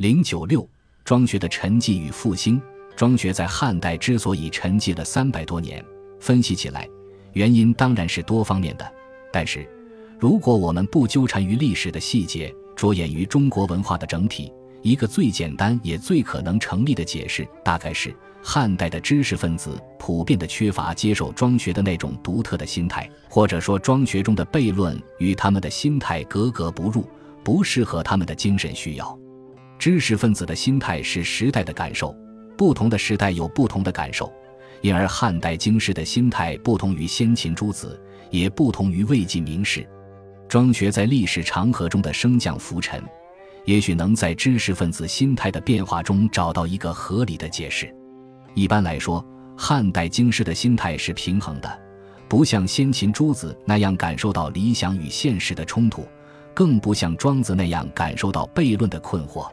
零九六，庄学的沉寂与复兴。庄学在汉代之所以沉寂了三百多年，分析起来，原因当然是多方面的。但是，如果我们不纠缠于历史的细节，着眼于中国文化的整体，一个最简单也最可能成立的解释，大概是汉代的知识分子普遍的缺乏接受庄学的那种独特的心态，或者说庄学中的悖论与他们的心态格格不入，不适合他们的精神需要。知识分子的心态是时代的感受，不同的时代有不同的感受，因而汉代经师的心态不同于先秦诸子，也不同于魏晋名士。庄学在历史长河中的升降浮沉。也许能在知识分子心态的变化中找到一个合理的解释。一般来说，汉代经师的心态是平衡的，不像先秦诸子那样感受到理想与现实的冲突，更不像庄子那样感受到悖论的困惑。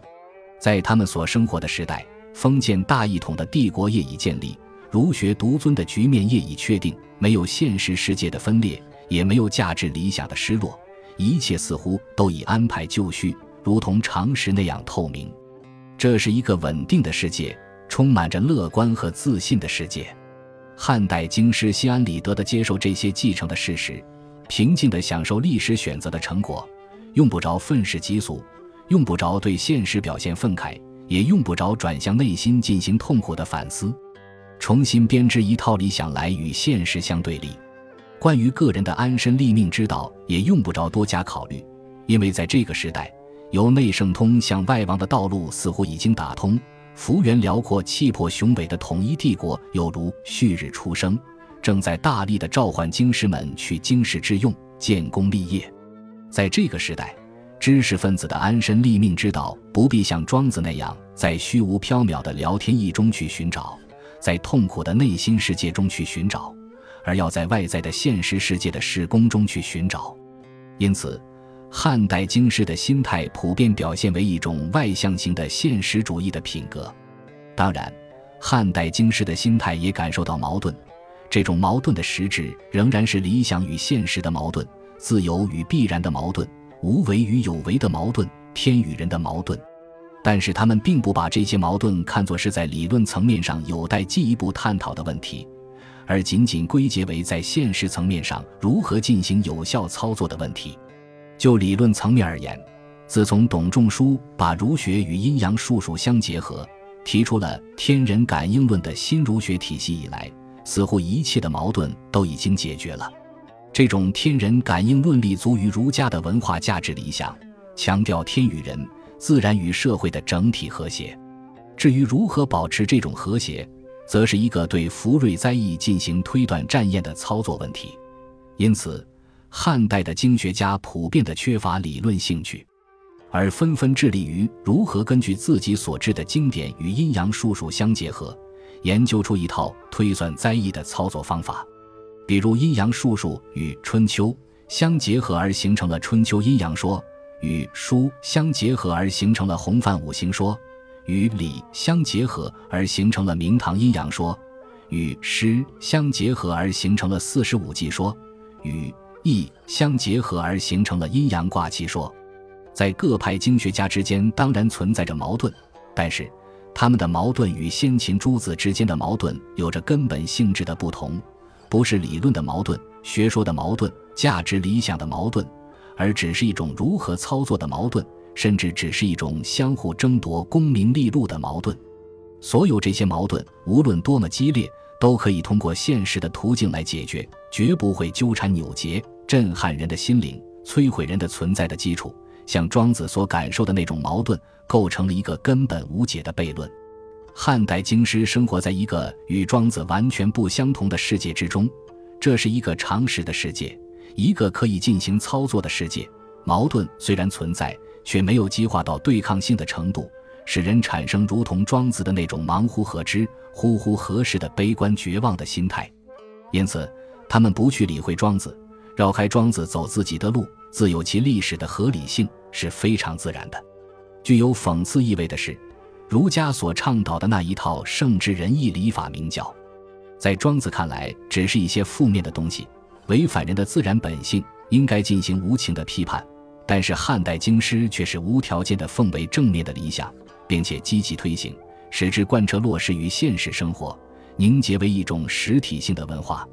在他们所生活的时代，封建大一统的帝国业已建立，儒学独尊的局面业已确定，没有现实世界的分裂，也没有价值理想的失落，一切似乎都已安排就绪。如同常识那样透明，这是一个稳定的世界，充满着乐观和自信的世界。汉代京师心安理得地接受这些继承的事实，平静地享受历史选择的成果，用不着愤世嫉俗，用不着对现实表现愤慨，也用不着转向内心进行痛苦的反思，重新编织一套理想来与现实相对立。关于个人的安身立命之道，也用不着多加考虑，因为在这个时代。由内圣通向外王的道路似乎已经打通，幅员辽阔、气魄雄伟的统一帝国有如旭日初升，正在大力的召唤京师们去经世致用、建功立业。在这个时代，知识分子的安身立命之道不必像庄子那样在虚无缥缈的聊天意中去寻找，在痛苦的内心世界中去寻找，而要在外在的现实世界的事工中去寻找。因此。汉代经师的心态普遍表现为一种外向型的现实主义的品格。当然，汉代经师的心态也感受到矛盾，这种矛盾的实质仍然是理想与现实的矛盾、自由与必然的矛盾、无为与有为的矛盾、天与人的矛盾。但是，他们并不把这些矛盾看作是在理论层面上有待进一步探讨的问题，而仅仅归结为在现实层面上如何进行有效操作的问题。就理论层面而言，自从董仲舒把儒学与阴阳术数相结合，提出了天人感应论的新儒学体系以来，似乎一切的矛盾都已经解决了。这种天人感应论立足于儒家的文化价值理想，强调天与人、自然与社会的整体和谐。至于如何保持这种和谐，则是一个对福瑞灾异进行推断战验的操作问题。因此。汉代的经学家普遍的缺乏理论兴趣，而纷纷致力于如何根据自己所知的经典与阴阳术数相结合，研究出一套推算灾异的操作方法。比如，阴阳术数与《春秋》相结合而形成了《春秋阴阳说》，与《书》相结合而形成了《洪范五行说》，与《礼》相结合而形成了《明堂阴阳说》，与《诗》相结合而形成了《四十五计说》，与易相结合而形成了阴阳卦气说，在各派经学家之间当然存在着矛盾，但是他们的矛盾与先秦诸子之间的矛盾有着根本性质的不同，不是理论的矛盾、学说的矛盾、价值理想的矛盾，而只是一种如何操作的矛盾，甚至只是一种相互争夺功名利禄的矛盾。所有这些矛盾，无论多么激烈。都可以通过现实的途径来解决，绝不会纠缠扭结，震撼人的心灵，摧毁人的存在的基础。像庄子所感受的那种矛盾，构成了一个根本无解的悖论。汉代京师生活在一个与庄子完全不相同的世界之中，这是一个常识的世界，一个可以进行操作的世界。矛盾虽然存在，却没有激化到对抗性的程度。使人产生如同庄子的那种忙乎何之、呼乎何时的悲观绝望的心态，因此他们不去理会庄子，绕开庄子走自己的路，自有其历史的合理性是非常自然的。具有讽刺意味的是，儒家所倡导的那一套圣之仁义礼法名教，在庄子看来只是一些负面的东西，违反人的自然本性，应该进行无情的批判；但是汉代经师却是无条件的奉为正面的理想。并且积极推行，使之贯彻落实于现实生活，凝结为一种实体性的文化。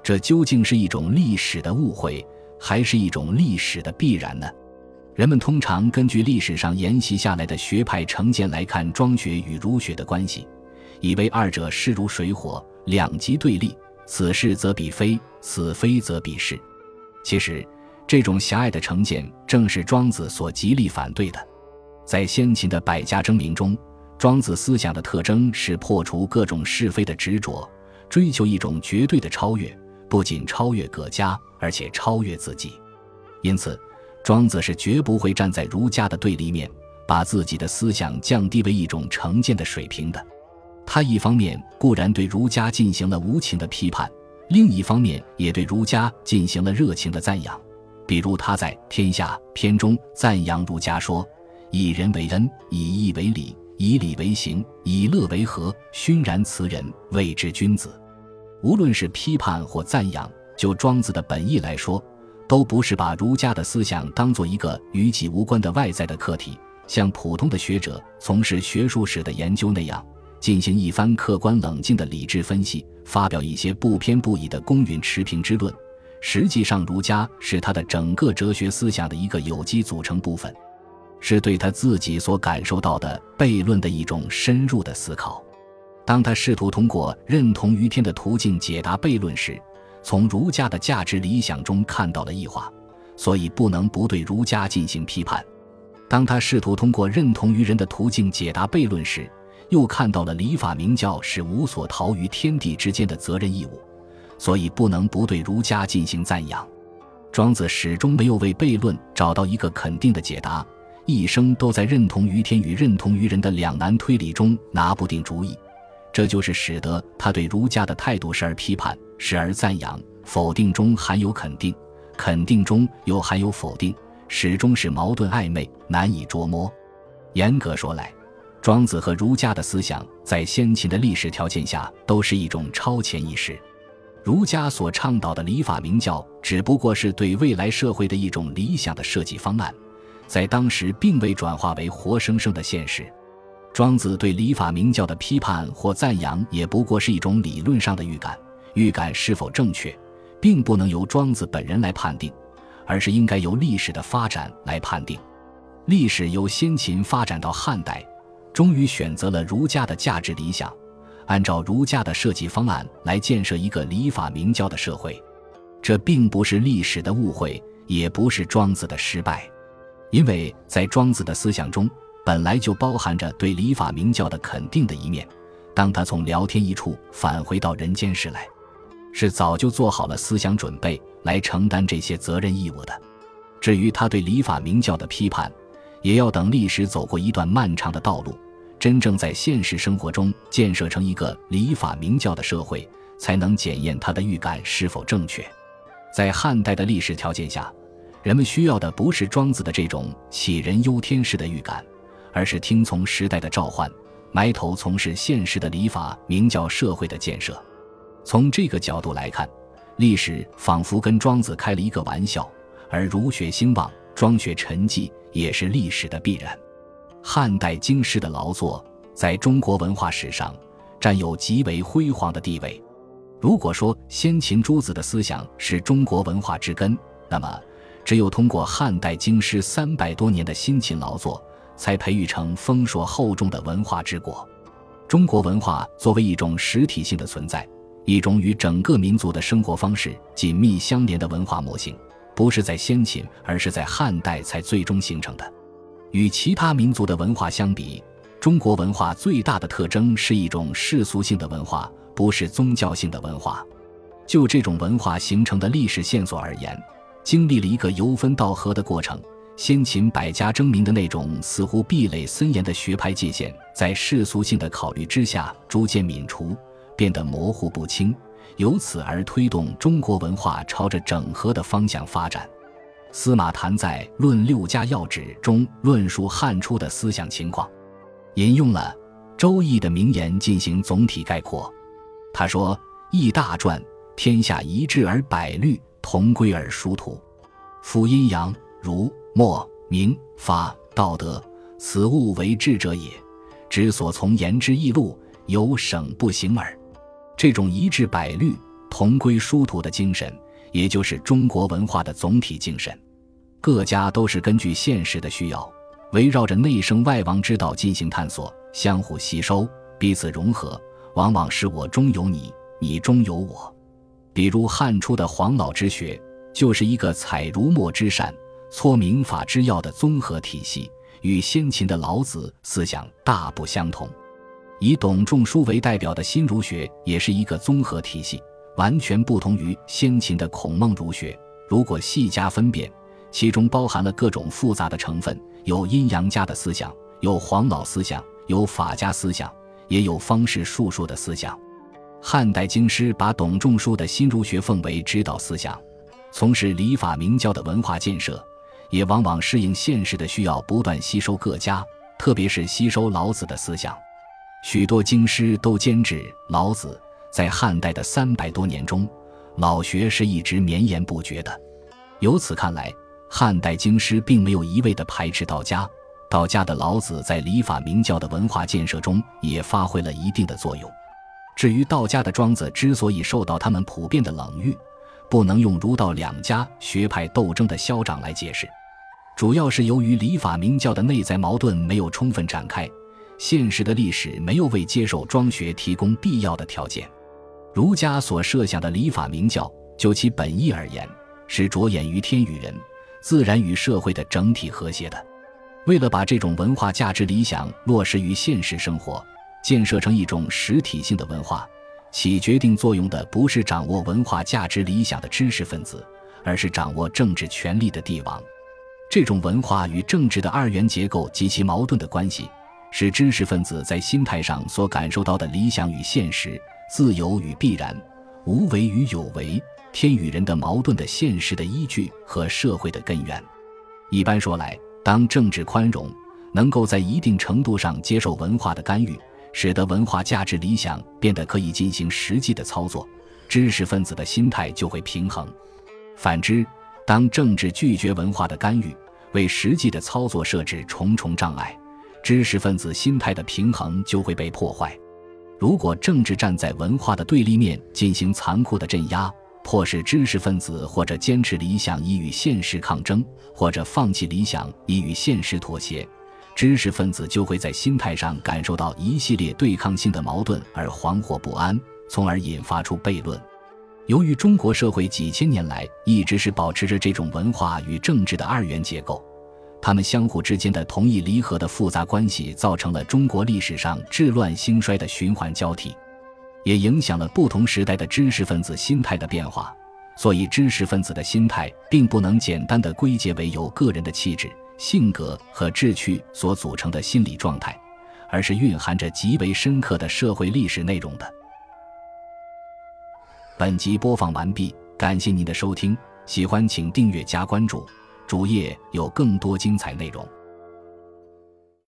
这究竟是一种历史的误会，还是一种历史的必然呢？人们通常根据历史上沿袭下来的学派成见来看庄学与儒学的关系，以为二者势如水火，两极对立，此是则彼非，此非则彼是。其实，这种狭隘的成见正是庄子所极力反对的。在先秦的百家争鸣中，庄子思想的特征是破除各种是非的执着，追求一种绝对的超越，不仅超越各家，而且超越自己。因此，庄子是绝不会站在儒家的对立面，把自己的思想降低为一种成见的水平的。他一方面固然对儒家进行了无情的批判，另一方面也对儒家进行了热情的赞扬。比如他在《天下》篇中赞扬儒家说。以仁为恩，以义为礼，以礼为行，以乐为和，熏然此人谓之君子。无论是批判或赞扬，就庄子的本意来说，都不是把儒家的思想当做一个与己无关的外在的客体，像普通的学者从事学术史的研究那样，进行一番客观冷静的理智分析，发表一些不偏不倚的公允持平之论。实际上，儒家是他的整个哲学思想的一个有机组成部分。是对他自己所感受到的悖论的一种深入的思考。当他试图通过认同于天的途径解答悖论时，从儒家的价值理想中看到了异化，所以不能不对儒家进行批判。当他试图通过认同于人的途径解答悖论时，又看到了礼法明教是无所逃于天地之间的责任义务，所以不能不对儒家进行赞扬。庄子始终没有为悖论找到一个肯定的解答。一生都在认同于天与认同于人的两难推理中拿不定主意，这就是使得他对儒家的态度时而批判，时而赞扬，否定中含有肯定，肯定中又含有否定，始终是矛盾暧昧，难以捉摸。严格说来，庄子和儒家的思想在先秦的历史条件下都是一种超前意识。儒家所倡导的礼法明教，只不过是对未来社会的一种理想的设计方案。在当时并未转化为活生生的现实。庄子对礼法明教的批判或赞扬，也不过是一种理论上的预感。预感是否正确，并不能由庄子本人来判定，而是应该由历史的发展来判定。历史由先秦发展到汉代，终于选择了儒家的价值理想，按照儒家的设计方案来建设一个礼法明教的社会。这并不是历史的误会，也不是庄子的失败。因为在庄子的思想中，本来就包含着对礼法明教的肯定的一面。当他从聊天一处返回到人间时来，是早就做好了思想准备来承担这些责任义务的。至于他对礼法明教的批判，也要等历史走过一段漫长的道路，真正在现实生活中建设成一个礼法明教的社会，才能检验他的预感是否正确。在汉代的历史条件下。人们需要的不是庄子的这种杞人忧天式的预感，而是听从时代的召唤，埋头从事现实的礼法明教社会的建设。从这个角度来看，历史仿佛跟庄子开了一个玩笑，而儒学兴旺，庄学沉寂，也是历史的必然。汉代经师的劳作，在中国文化史上占有极为辉煌的地位。如果说先秦诸子的思想是中国文化之根，那么。只有通过汉代经师三百多年的辛勤劳作，才培育成丰硕厚重的文化之果。中国文化作为一种实体性的存在，一种与整个民族的生活方式紧密相连的文化模型，不是在先秦，而是在汉代才最终形成的。与其他民族的文化相比，中国文化最大的特征是一种世俗性的文化，不是宗教性的文化。就这种文化形成的历史线索而言。经历了一个由分到合的过程，先秦百家争鸣的那种似乎壁垒森严的学派界限，在世俗性的考虑之下逐渐泯除，变得模糊不清，由此而推动中国文化朝着整合的方向发展。司马谈在《论六家要旨》中论述汉初的思想情况，引用了《周易》的名言进行总体概括。他说：“易大传，天下一致而百律。”同归而殊途，夫阴阳、儒、墨、明、法、道德，此物为智者也。之所从言之易路，有省不行耳。这种一治百虑、同归殊途的精神，也就是中国文化的总体精神。各家都是根据现实的需要，围绕着内圣外王之道进行探索，相互吸收，彼此融合，往往是我中有你，你中有我。比如汉初的黄老之学，就是一个采儒墨之善、撮明法之要的综合体系。与先秦的老子思想大不相同，以董仲舒为代表的新儒学也是一个综合体系，完全不同于先秦的孔孟儒学。如果细加分辨，其中包含了各种复杂的成分，有阴阳家的思想，有黄老思想，有法家思想，也有方士术数的思想。汉代经师把董仲舒的新儒学奉为指导思想，从事礼法名教的文化建设。也往往适应现实的需要，不断吸收各家，特别是吸收老子的思想。许多经师都坚持老子，在汉代的三百多年中，老学是一直绵延不绝的。由此看来，汉代经师并没有一味的排斥道家，道家的老子在礼法名教的文化建设中也发挥了一定的作用。至于道家的庄子之所以受到他们普遍的冷遇，不能用儒道两家学派斗争的消长来解释。主要是由于礼法明教的内在矛盾没有充分展开，现实的历史没有为接受庄学提供必要的条件。儒家所设想的礼法明教，就其本意而言，是着眼于天与人、自然与社会的整体和谐的。为了把这种文化价值理想落实于现实生活，建设成一种实体性的文化，起决定作用的不是掌握文化价值理想的知识分子，而是掌握政治权力的帝王。这种文化与政治的二元结构及其矛盾的关系，是知识分子在心态上所感受到的理想与现实、自由与必然、无为与有为、天与人的矛盾的现实的依据和社会的根源。一般说来，当政治宽容，能够在一定程度上接受文化的干预，使得文化价值理想变得可以进行实际的操作，知识分子的心态就会平衡。反之，当政治拒绝文化的干预，为实际的操作设置重重障碍，知识分子心态的平衡就会被破坏。如果政治站在文化的对立面进行残酷的镇压，迫使知识分子或者坚持理想以与现实抗争，或者放弃理想以与现实妥协，知识分子就会在心态上感受到一系列对抗性的矛盾而惶惑不安，从而引发出悖论。由于中国社会几千年来一直是保持着这种文化与政治的二元结构，他们相互之间的同义离合的复杂关系，造成了中国历史上治乱兴衰的循环交替，也影响了不同时代的知识分子心态的变化。所以，知识分子的心态并不能简单的归结为由个人的气质、性格和志趣所组成的心理状态，而是蕴含着极为深刻的社会历史内容的。本集播放完毕，感谢您的收听，喜欢请订阅加关注，主页有更多精彩内容。